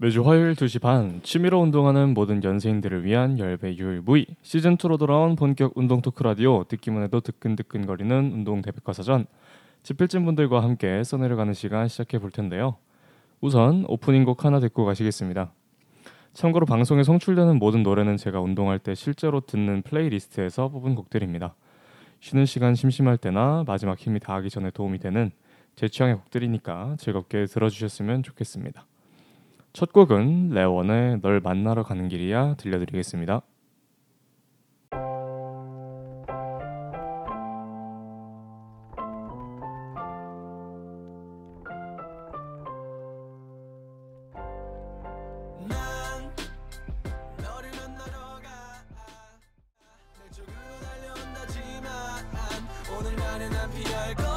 매주 화요일 2시 반 취미로 운동하는 모든 연세인들을 위한 열배 유일무이 시즌 2로 돌아온 본격 운동 토크 라디오 듣기만 해도 뜨끈뜨끈거리는 운동 대백과사전 집필진 분들과 함께 써내려가는 시간 시작해 볼 텐데요. 우선 오프닝 곡 하나 듣고 가시겠습니다. 참고로 방송에 송출되는 모든 노래는 제가 운동할 때 실제로 듣는 플레이리스트에서 뽑은 곡들입니다. 쉬는 시간 심심할 때나 마지막 힘이 다하기 전에 도움이 되는 제 취향의 곡들이니까 즐겁게 들어주셨으면 좋겠습니다. 첫 곡은 레원의 널 만나러 가는 길이야 들려드리겠습니다. 난 너를 만나러 가. 내 쪽으로 달려온다지만 오늘 나는 안 피할 거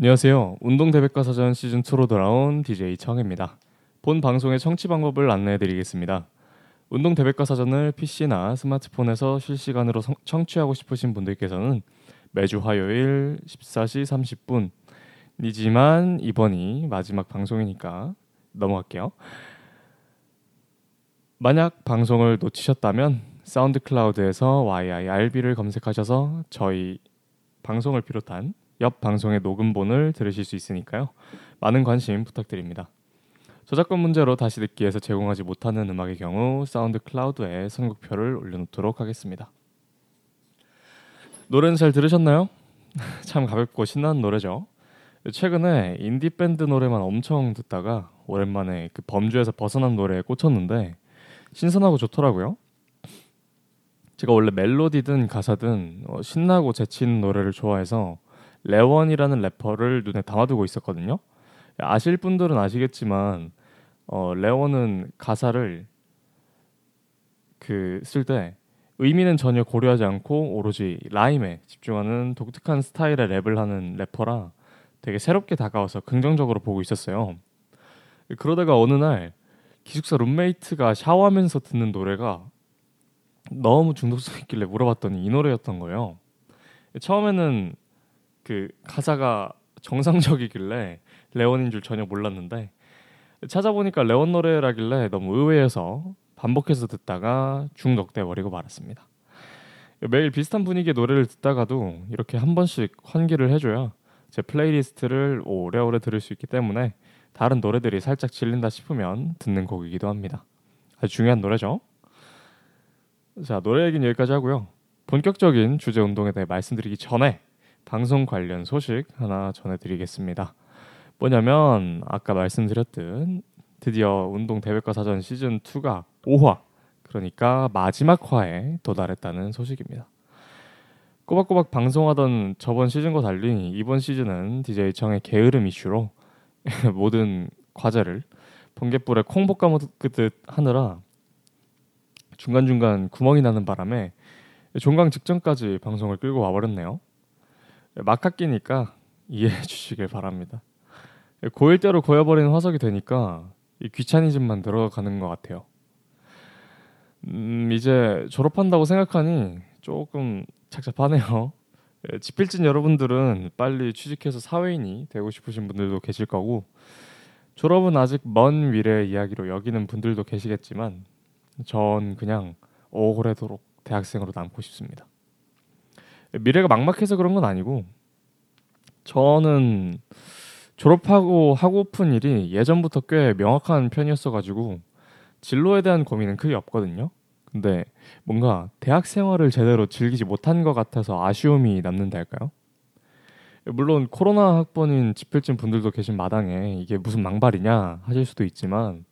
안녕하세요. 운동 대백과 사전 시즌 2로 돌아온 DJ 청입니다. 본 방송의 청취 방법을 안내해드리겠습니다. 운동 대백과 사전을 PC나 스마트폰에서 실시간으로 성- 청취하고 싶으신 분들께서는 매주 화요일 14시 30분이지만 이번이 마지막 방송이니까 넘어갈게요. 만약 방송을 놓치셨다면 SoundCloud에서 YIRB를 검색하셔서 저희 방송을 비롯한 옆 방송의 녹음본을 들으실 수 있으니까요. 많은 관심 부탁드립니다. 저작권 문제로 다시 듣기 위해서 제공하지 못하는 음악의 경우 SoundCloud에 선곡표를 올려놓도록 하겠습니다. 노래는 잘 들으셨나요? 참 가볍고 신나는 노래죠. 최근에 인디 밴드 노래만 엄청 듣다가 오랜만에 그 범주에서 벗어난 노래에 꽂혔는데 신선하고 좋더라고요. 제가 원래 멜로디든 가사든 어, 신나고 재치 있는 노래를 좋아해서 래원이라는 래퍼를 눈에 담아두고 있었거든요. 아실 분들은 아시겠지만 어, 래원은 가사를 그 쓸 때 의미는 전혀 고려하지 않고 오로지 라임에 집중하는 독특한 스타일의 랩을 하는 래퍼라 되게 새롭게 다가와서 긍정적으로 보고 있었어요. 그러다가 어느 날 기숙사 룸메이트가 샤워하면서 듣는 노래가 너무 중독성 있길래 물어봤더니 이 노래였던 거예요. 처음에는 그 가사가 정상적이길래 레원인 줄 전혀 몰랐는데 찾아보니까 래원 노래라길래 너무 의외여서 반복해서 듣다가 중독돼 버리고 말았습니다. 매일 비슷한 분위기의 노래를 듣다가도 이렇게 한 번씩 환기를 해줘야 제 플레이리스트를 오래오래 들을 수 있기 때문에 다른 노래들이 살짝 질린다 싶으면 듣는 곡이기도 합니다. 아주 중요한 노래죠. 자 노래 얘기는 여기까지 하고요. 본격적인 주제 운동에 대해 말씀드리기 전에 방송 관련 소식 하나 전해드리겠습니다. 뭐냐면 아까 말씀드렸듯 드디어 운동 대백과 사전 시즌 2가 5화 그러니까 마지막 화에 도달했다는 소식입니다. 꼬박꼬박 방송하던 저번 시즌과 달리 이번 시즌은 DJ 청의 게으름 이슈로 모든 과제를 번갯불에 콩 볶아 먹듯 하느라 중간중간 구멍이 나는 바람에 종강 직전까지 방송을 끌고 와버렸네요. 막학기니까 이해해 주시길 바랍니다. 고1 때로 고여버리는 화석이 되니까 이 귀차니즘만 들어가는 것 같아요. 음, 이제 졸업한다고 생각하니 조금 착잡하네요. 예, 지필진 여러분들은 빨리 취직해서 사회인이 되고 싶으신 분들도 계실 거고 졸업은 아직 먼 미래의 이야기로 여기는 분들도 계시겠지만 전 그냥 오래도록 대학생으로 남고 싶습니다. 미래가 막막해서 그런 건 아니고 저는 졸업하고 하고픈 일이 예전부터 꽤 명확한 편이었어 가지고 진로에 대한 고민은 크게 없거든요. 근데 뭔가 대학 생활을 제대로 즐기지 못한 것 같아서 아쉬움이 남는다 할까요? 물론 코로나 학번인 지필진 분들도 계신 마당에 이게 무슨 망발이냐 하실 수도 있지만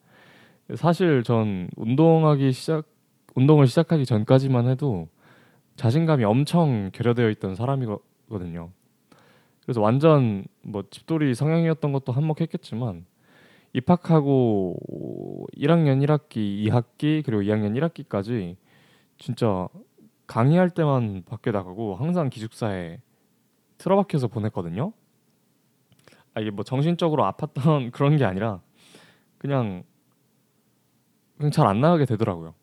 사실 전 운동하기 시작 운동을 시작하기 전까지만 해도 자신감이 엄청 결여되어 있던 사람이거든요. 그래서 완전 뭐 집돌이 성향이었던 것도 한몫했겠지만 입학하고 1학년 1학기, 2학기 그리고 2학년 1학기까지 진짜 강의할 때만 밖에 나가고 항상 기숙사에 틀어박혀서 보냈거든요. 아 이게 뭐 정신적으로 아팠던 그런 게 아니라 그냥 그냥 잘 안 나가게 되더라고요.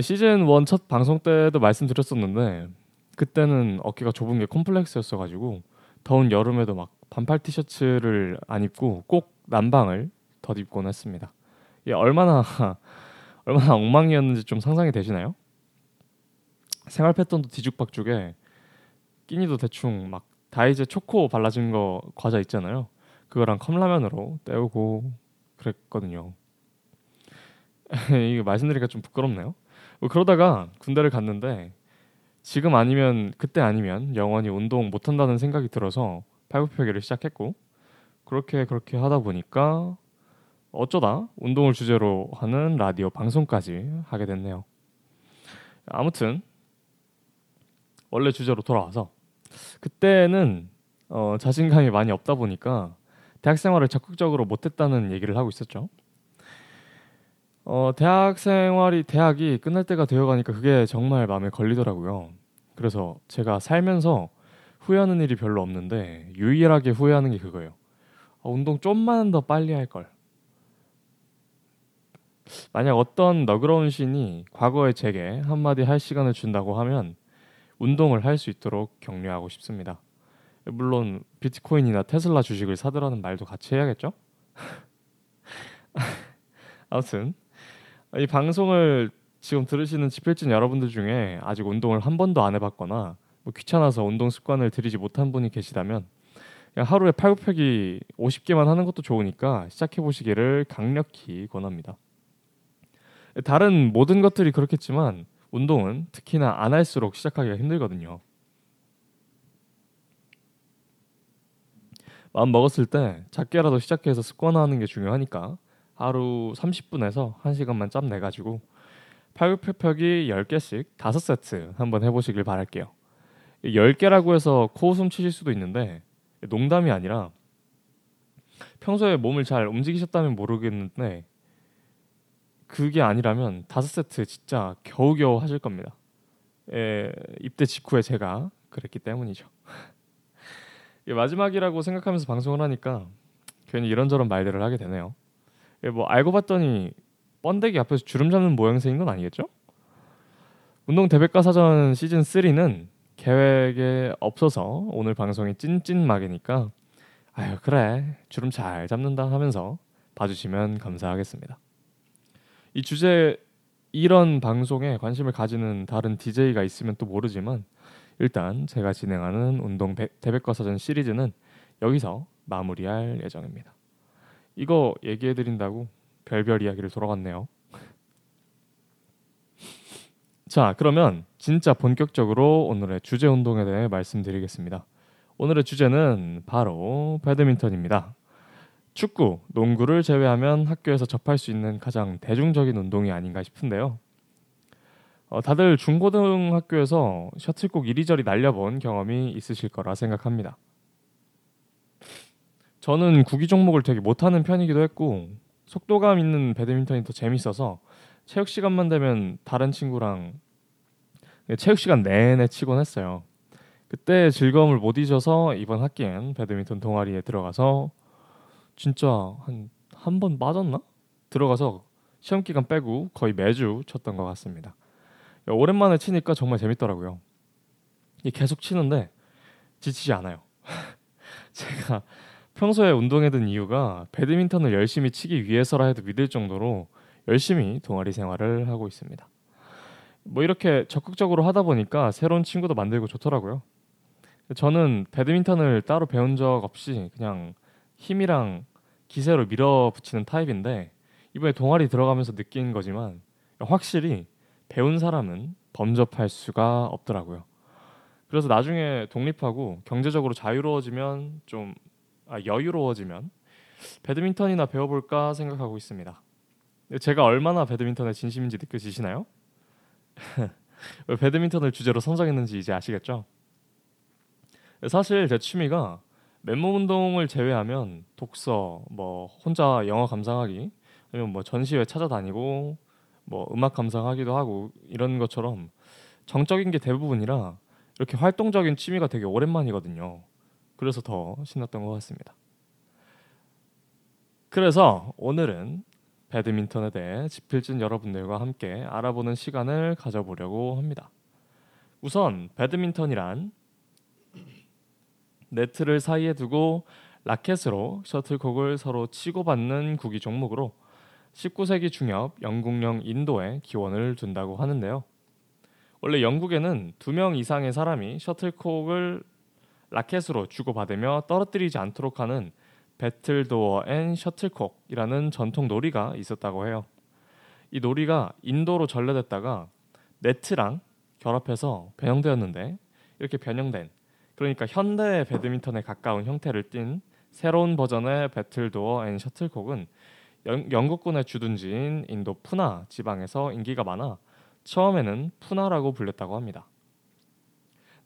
시즌 1 첫 방송 때도 말씀드렸었는데 그때는 어깨가 좁은 게 콤플렉스였어 가지고 더운 여름에도 막 반팔 티셔츠를 안 입고 꼭 난방을 덧입곤 했습니다. 이게 얼마나 얼마나 엉망이었는지 좀 상상이 되시나요? 생활 패턴도 뒤죽박죽에 끼니도 대충 막 다이제 초코 발라진 거 과자 있잖아요. 그거랑 컵라면으로 때우고 그랬거든요. 이게 말씀드리기가 좀 부끄럽네요. 뭐 그러다가 군대를 갔는데 지금 아니면 그때 아니면 영원히 운동 못 한다는 생각이 들어서 팔굽혀펴기를 시작했고 그렇게 그렇게 하다 보니까 어쩌다 운동을 주제로 하는 라디오 방송까지 하게 됐네요. 아무튼 원래 주제로 돌아와서 그때는 어, 자신감이 많이 없다 보니까 대학 생활을 적극적으로 못했다는 얘기를 하고 있었죠. 어, 대학 생활이 대학이 끝날 때가 되어 가니까 그게 정말 마음에 걸리더라고요. 그래서 제가 살면서 후회하는 일이 별로 없는데 유일하게 후회하는 게 그거예요. 어, 운동 좀만 더 빨리 할 걸. 만약 어떤 너그러운 신이 과거의 제게 한마디 할 시간을 준다고 하면 운동을 할 수 있도록 격려하고 싶습니다. 물론 비트코인이나 테슬라 주식을 사들라는 말도 같이 해야겠죠? 아무튼 이 방송을 지금 들으시는 지필진 여러분들 중에 아직 운동을 한 번도 안 해봤거나 뭐 귀찮아서 운동 습관을 들이지 못한 분이 계시다면 하루에 팔굽혀기 50개만 하는 것도 좋으니까 시작해 보시기를 강력히 권합니다. 다른 모든 것들이 그렇겠지만 운동은 특히나 안 할수록 시작하기가 힘들거든요. 마음 먹었을 때 작게라도 시작해서 습관화하는 게 중요하니까 하루 30분에서 1시간만 짬 내가지고 팔굽혀펴기 10개씩 5세트 한번 해보시길 바랄게요. 10개라고 해서 코웃음 치실 수도 있는데 농담이 아니라 평소에 몸을 잘 움직이셨다면 모르겠는데 그게 아니라면 5세트 진짜 겨우겨우 하실 겁니다. 예, 입대 직후에 제가 그랬기 때문이죠. 예, 마지막이라고 생각하면서 방송을 하니까 괜히 이런저런 말들을 하게 되네요. 예, 뭐 알고 봤더니 번데기 앞에서 주름 잡는 모양새인 건 아니겠죠? 운동 대백과 사전 시즌 3는 계획에 없어서 오늘 방송이 찐찐막이니까 아유 그래 주름 잘 잡는다 하면서 봐주시면 감사하겠습니다. 이 주제 이런 방송에 관심을 가지는 다른 DJ가 있으면 또 모르지만 일단 제가 진행하는 운동 대- 대백과 사전 시리즈는 여기서 마무리할 예정입니다. 이거 얘기해 드린다고 별별 이야기를 돌아갔네요. 자, 그러면 진짜 본격적으로 오늘의 주제 운동에 대해 말씀드리겠습니다. 오늘의 주제는 바로 배드민턴입니다. 축구, 농구를 제외하면 학교에서 접할 수 있는 가장 대중적인 운동이 아닌가 싶은데요. 어, 다들 중고등학교에서 셔틀콕 이리저리 날려본 경험이 있으실 거라 생각합니다. 저는 구기 종목을 되게 못하는 편이기도 했고 속도감 있는 배드민턴이 더 재밌어서 체육 시간만 되면 다른 친구랑 체육 시간 내내 치곤 했어요. 그때 즐거움을 못 잊어서 이번 학기엔 배드민턴 동아리에 들어가서 진짜 한 한 번 빠졌나? 들어가서 시험 기간 빼고 거의 매주 쳤던 것 같습니다. 오랜만에 치니까 정말 재밌더라고요. 계속 치는데 지치지 않아요. 제가 평소에 운동에 든 이유가 배드민턴을 열심히 치기 위해서라 해도 믿을 정도로 열심히 동아리 생활을 하고 있습니다. 뭐 이렇게 적극적으로 하다 보니까 새로운 친구도 만들고 좋더라고요. 저는 배드민턴을 따로 배운 적 없이 그냥 힘이랑 기세로 밀어붙이는 타입인데 이번에 동아리 들어가면서 느낀 거지만 확실히 배운 사람은 범접할 수가 없더라고요. 그래서 나중에 독립하고 경제적으로 자유로워지면 좀 아, 여유로워지면 배드민턴이나 배워볼까 생각하고 있습니다. 제가 얼마나 배드민턴에 진심인지 느껴지시나요? 왜 배드민턴을 주제로 선정했는지 이제 아시겠죠? 사실 제 취미가 맨몸 운동을 제외하면 독서, 뭐 혼자 영화 감상하기, 아니면 뭐 전시회 찾아다니고, 뭐 음악 감상하기도 하고 이런 것처럼 정적인 게 대부분이라 이렇게 활동적인 취미가 되게 오랜만이거든요. 그래서 더 신났던 것 같습니다. 그래서 오늘은 배드민턴에 대해 지필진 여러분들과 함께 알아보는 시간을 가져보려고 합니다. 우선 배드민턴이란 네트를 사이에 두고 라켓으로 셔틀콕을 서로 치고받는 구기 종목으로 19세기 중엽 영국령 인도에 기원을 둔다고 하는데요. 원래 영국에는 두 명 이상의 사람이 셔틀콕을 라켓으로 주고받으며 떨어뜨리지 않도록 하는 battledore and shuttlecock이라는 전통 놀이가 있었다고 해요. 이 놀이가 인도로 전래됐다가 네트랑 결합해서 변형되었는데 이렇게 변형된 그러니까 현대 배드민턴에 가까운 형태를 띤 새로운 버전의 battledore and shuttlecock은 영, 영국군의 주둔지인 인도 푸나 지방에서 인기가 많아 처음에는 푸나라고 불렸다고 합니다.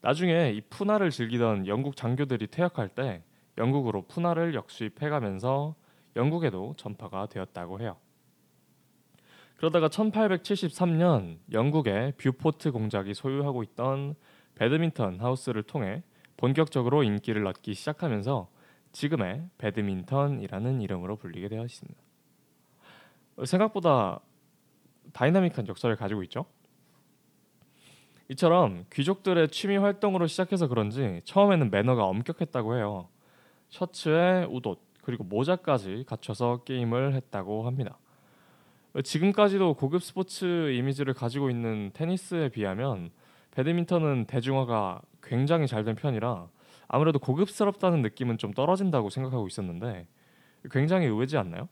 나중에 이 푸나를 즐기던 영국 장교들이 퇴역할 때 영국으로 푸나를 역수입해가면서 영국에도 전파가 되었다고 해요. 그러다가 1873년 영국의 뷰포트 공작이 소유하고 있던 배드민턴 하우스를 통해 본격적으로 인기를 얻기 시작하면서 지금의 배드민턴이라는 이름으로 불리게 되어 있습니다. 생각보다 다이나믹한 역사를 가지고 있죠. 이처럼 귀족들의 취미 활동으로 시작해서 그런지 처음에는 매너가 엄격했다고 해요. 셔츠에 웃옷 그리고 모자까지 갖춰서 게임을 했다고 합니다. 지금까지도 고급 스포츠 이미지를 가지고 있는 테니스에 비하면 배드민턴은 대중화가 굉장히 잘 된 편이라 아무래도 고급스럽다는 느낌은 좀 떨어진다고 생각하고 있었는데 굉장히 의외지 않나요?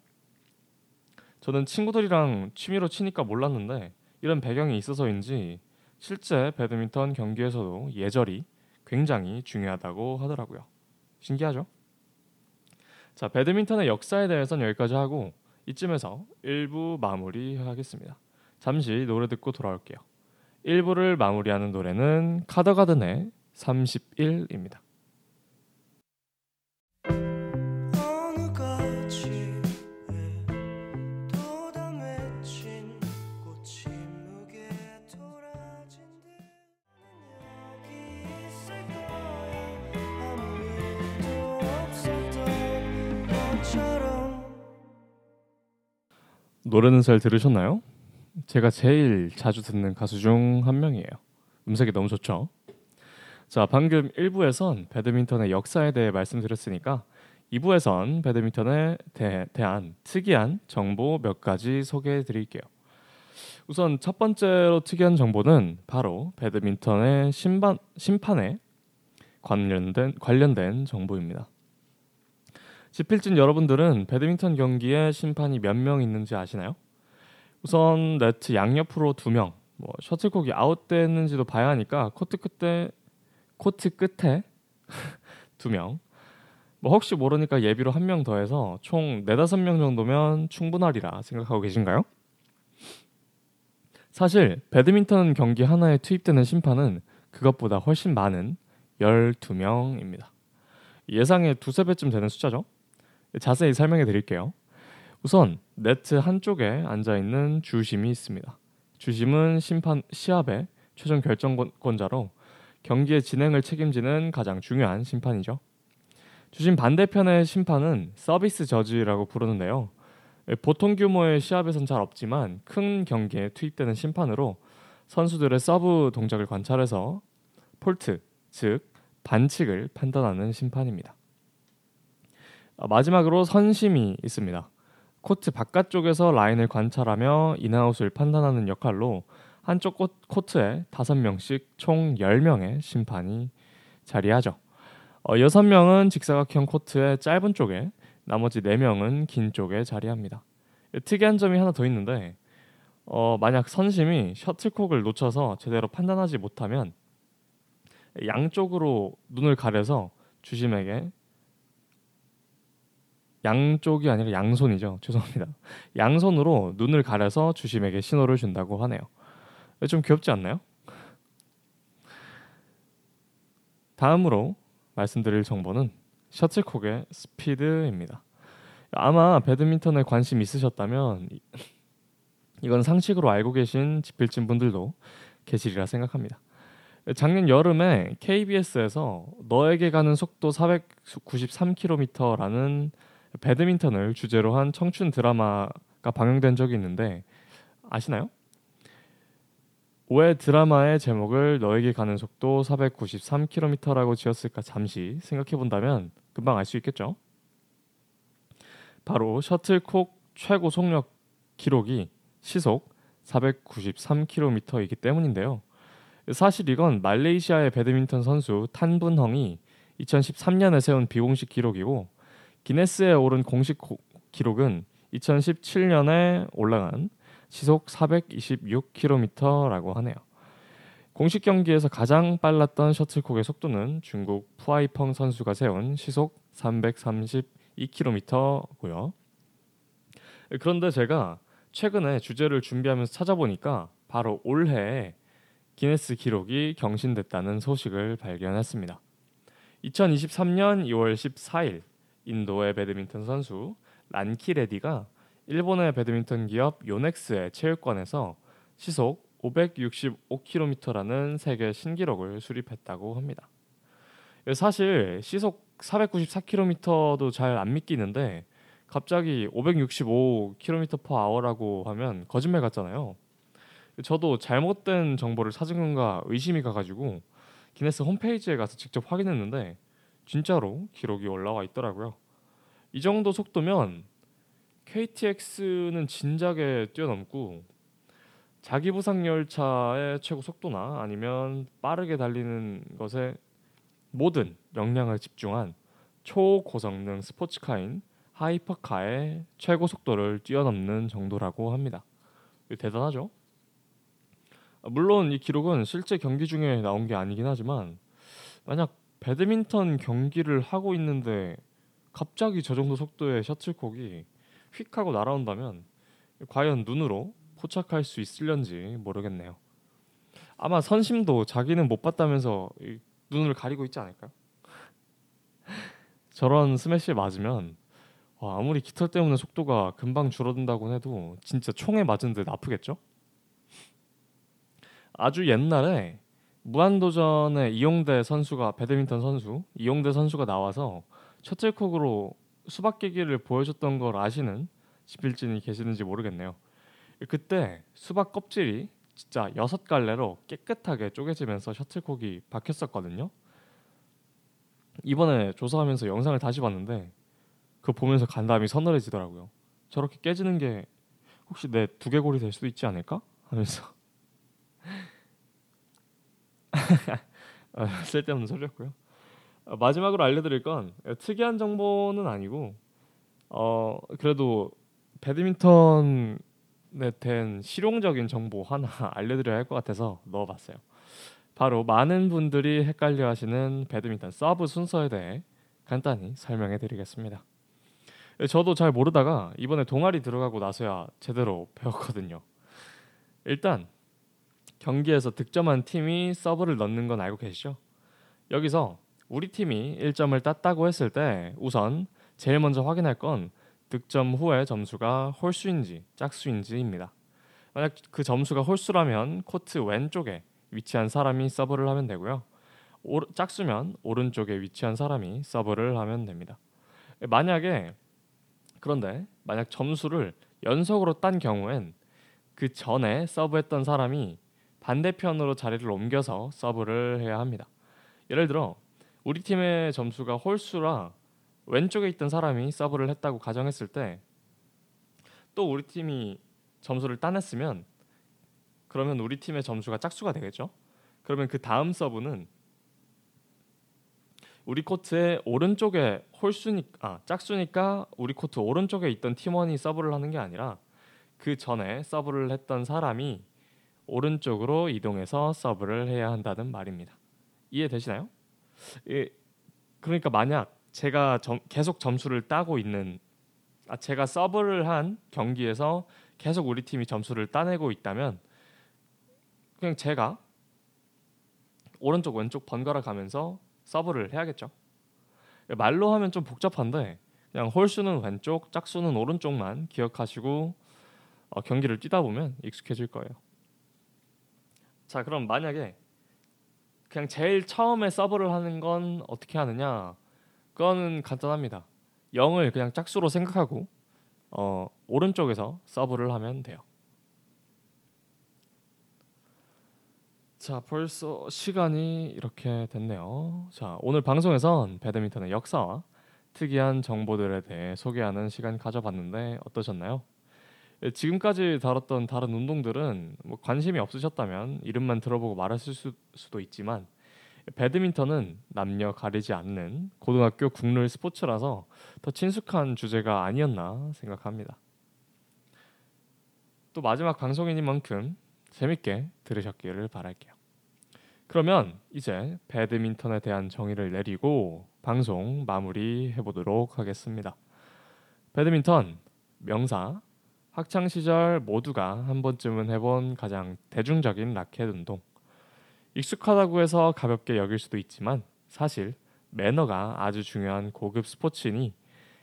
저는 친구들이랑 취미로 치니까 몰랐는데 이런 배경이 있어서인지 실제 배드민턴 경기에서도 예절이 굉장히 중요하다고 하더라고요. 신기하죠? 자, 배드민턴의 역사에 대해서는 여기까지 하고 이쯤에서 1부 마무리하겠습니다. 잠시 노래 듣고 돌아올게요. 1부를 마무리하는 노래는 카더가든의 31입니다. 노래는 잘 들으셨나요? 제가 제일 자주 듣는 가수 중 한 명이에요. 음색이 너무 좋죠. 자, 방금 1부에선 배드민턴의 역사에 대해 말씀드렸으니까 2부에선 배드민턴에 대, 대한 특이한 정보 몇 가지 소개해 드릴게요. 우선 첫 번째로 특이한 정보는 바로 배드민턴의 심판, 심판에 관련된 관련된 정보입니다. 집필진 여러분들은 배드민턴 경기에 심판이 몇 명 있는지 아시나요? 우선 네트 양옆으로 두 명, 뭐 셔틀콕이 아웃됐는지도 봐야 하니까 코트 끝에 코트 끝에 두 명. 뭐 혹시 모르니까 예비로 한 명 더해서 총 네다섯 명 정도면 충분하리라 생각하고 계신가요? 사실 배드민턴 경기 하나에 투입되는 심판은 그것보다 훨씬 많은 12명입니다. 예상의 두세 배쯤 되는 숫자죠. 자세히 설명해 드릴게요. 우선 네트 한쪽에 앉아 있는 주심이 있습니다. 주심은 심판 시합의 최종 결정권자로 경기의 진행을 책임지는 가장 중요한 심판이죠. 주심 반대편의 심판은 서비스 저지라고 부르는데요. 보통 규모의 시합에선 잘 없지만 큰 경기에 투입되는 심판으로 선수들의 서브 동작을 관찰해서 폴트, 즉 반칙을 판단하는 심판입니다. 아, 마지막으로 선심이 있습니다. 코트 바깥쪽에서 라인을 관찰하며 인아웃을 판단하는 역할로 한쪽 코- 코트에 5명씩 총 10명의 심판이 자리하죠. 어, 6명은 직사각형 코트의 짧은 쪽에 나머지 4명은 긴 쪽에 자리합니다. 특이한 점이 하나 더 있는데 어, 만약 선심이 셔틀콕을 놓쳐서 제대로 판단하지 못하면 양쪽으로 눈을 가려서 주심에게 양쪽이 아니라 양손이죠. 죄송합니다. 양손으로 눈을 가려서 주심에게 신호를 준다고 하네요. 좀 귀엽지 않나요? 다음으로 말씀드릴 정보는 셔틀콕의 스피드입니다. 아마 배드민턴에 관심 있으셨다면 이- 이건 상식으로 알고 계신 지필진 분들도 계시리라 생각합니다. 작년 여름에 KBS에서 너에게 가는 속도 493km라는 배드민턴을 주제로 한 청춘 드라마가 방영된 적이 있는데 아시나요? 왜 드라마의 제목을 너에게 가는 속도 493km라고 지었을까 잠시 생각해 본다면 금방 알 수 있겠죠. 바로 셔틀콕 최고 속력 기록이 시속 493km이기 때문인데요. 사실 이건 말레이시아의 배드민턴 선수 탄분헝이 2013년에 세운 비공식 기록이고 기네스에 오른 공식 고- 기록은 2017년에 올라간 시속 426km라고 하네요. 공식 경기에서 가장 빨랐던 셔틀콕의 속도는 중국 푸아이펑 선수가 세운 시속 332km고요. 그런데 제가 최근에 주제를 준비하면서 찾아보니까 바로 올해 기네스 기록이 경신됐다는 소식을 발견했습니다. 2023년 2월 14일 인도의 배드민턴 선수 란키 레디가 일본의 배드민턴 기업 요넥스의 체육관에서 시속 565km라는 세계 신기록을 수립했다고 합니다. 사실 시속 494km도 잘 안 믿기는데 갑자기 565km/h라고 하면 거짓말 같잖아요. 저도 잘못된 정보를 찾은 건가 의심이 가가지고 기네스 홈페이지에 가서 직접 확인했는데 진짜로 기록이 올라와 있더라고요. 이 정도 속도면 KTX는 진작에 뛰어넘고 자기 부상 열차의 최고 속도나 아니면 빠르게 달리는 것에 모든 역량을 집중한 초고성능 스포츠카인 하이퍼카의 최고 속도를 뛰어넘는 정도라고 합니다. 대단하죠? 아, 물론 이 기록은 실제 경기 중에 나온 게 아니긴 하지만 만약 배드민턴 경기를 하고 있는데 갑자기 저 정도 속도의 셔틀콕이 휙 하고 날아온다면 과연 눈으로 포착할 수 있을런지 모르겠네요. 아마 선심도 자기는 못 봤다면서 이 눈을 가리고 있지 않을까요? 저런 스매시에 맞으면 와, 아무리 깃털 때문에 속도가 금방 줄어든다고 해도 진짜 총에 맞은 듯 아프겠죠? 아주 옛날에 무한도전에 이용대 선수가 배드민턴 선수 이용대 선수가 나와서 셔틀콕으로 수박 깨기를 보여줬던 걸 아시는 지필진이 계시는지 모르겠네요. 그때 수박 껍질이 진짜 여섯 갈래로 깨끗하게 쪼개지면서 셔틀콕이 박혔었거든요. 이번에 조사하면서 영상을 다시 봤는데 그거 보면서 간담이 서늘해지더라고요. 저렇게 깨지는 게 혹시 내 두개골이 될 수도 있지 않을까? 하면서 아, 쓸데없는 소리였고요. 어, 마지막으로 알려드릴 건 특이한 정보는 아니고 어 그래도 배드민턴에 대한 실용적인 정보 하나 알려드려야 할 것 같아서 넣어봤어요. 바로 많은 분들이 헷갈려하시는 배드민턴 서브 순서에 대해 간단히 설명해드리겠습니다. 예, 저도 잘 모르다가 이번에 동아리 들어가고 나서야 제대로 배웠거든요. 일단 경기에서 득점한 팀이 서브를 넣는 건 알고 계시죠? 여기서 우리 팀이 1점을 땄다고 했을 때 우선 제일 먼저 확인할 건 득점 후의 점수가 홀수인지 짝수인지입니다. 만약 그 점수가 홀수라면 코트 왼쪽에 위치한 사람이 서브를 하면 되고요. 오, 짝수면 오른쪽에 위치한 사람이 서브를 하면 됩니다. 만약에 그런데 만약 점수를 연속으로 딴 경우엔 그 전에 서브했던 사람이 반대편으로 자리를 옮겨서 서브를 해야 합니다. 예를 들어 우리 팀의 점수가 홀수라 왼쪽에 있던 사람이 서브를 했다고 가정했을 때 또 우리 팀이 점수를 따냈으면 그러면 우리 팀의 점수가 짝수가 되겠죠. 그러면 그 다음 서브는 우리 코트의 오른쪽에 홀수니까 아, 짝수니까 우리 코트 오른쪽에 있던 팀원이 서브를 하는 게 아니라 그 전에 서브를 했던 사람이 오른쪽으로 이동해서 서브를 해야 한다는 말입니다. 이해되시나요? 예, 그러니까 만약 제가 점, 계속 점수를 따고 있는 아, 제가 서브를 한 경기에서 계속 우리 팀이 점수를 따내고 있다면 그냥 제가 오른쪽 왼쪽 번갈아 가면서 서브를 해야겠죠. 말로 하면 좀 복잡한데 그냥 홀수는 왼쪽, 짝수는 오른쪽만 기억하시고 어, 경기를 뛰다 보면 익숙해질 거예요. 자, 그럼 만약에 그냥 제일 처음에 서브를 하는 건 어떻게 하느냐? 그거는 간단합니다. 0을 그냥 짝수로 생각하고 어, 오른쪽에서 서브를 하면 돼요. 자, 벌써 시간이 이렇게 됐네요. 자, 오늘 방송에선 배드민턴의 역사와 특이한 정보들에 대해 소개하는 시간 가져봤는데 어떠셨나요? 예, 지금까지 다뤘던 다른 운동들은 뭐 관심이 없으셨다면 이름만 들어보고 말았을 수, 수도 있지만 배드민턴은 남녀 가리지 않는 고등학교 국룰 스포츠라서 더 친숙한 주제가 아니었나 생각합니다. 또 마지막 방송이니만큼 재밌게 들으셨기를 바랄게요. 그러면 이제 배드민턴에 대한 정의를 내리고 방송 마무리 해보도록 하겠습니다. 배드민턴 명사 학창 시절 모두가 한 번쯤은 해본 가장 대중적인 라켓 운동. 익숙하다고 해서 가볍게 여길 수도 있지만 사실 매너가 아주 중요한 고급 스포츠니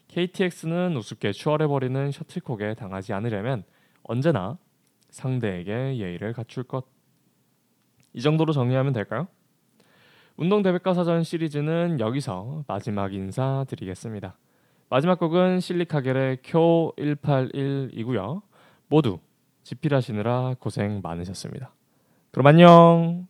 KTX는 우습게 추월해버리는 셔틀콕에 당하지 않으려면 언제나 상대에게 예의를 갖출 것. 이 정도로 정리하면 될까요? 운동 대백과 사전 시리즈는 여기서 마지막 인사 드리겠습니다. 마지막 곡은 실리카겔의 쿄 181이고요. 모두 집필하시느라 고생 많으셨습니다. 그럼 안녕.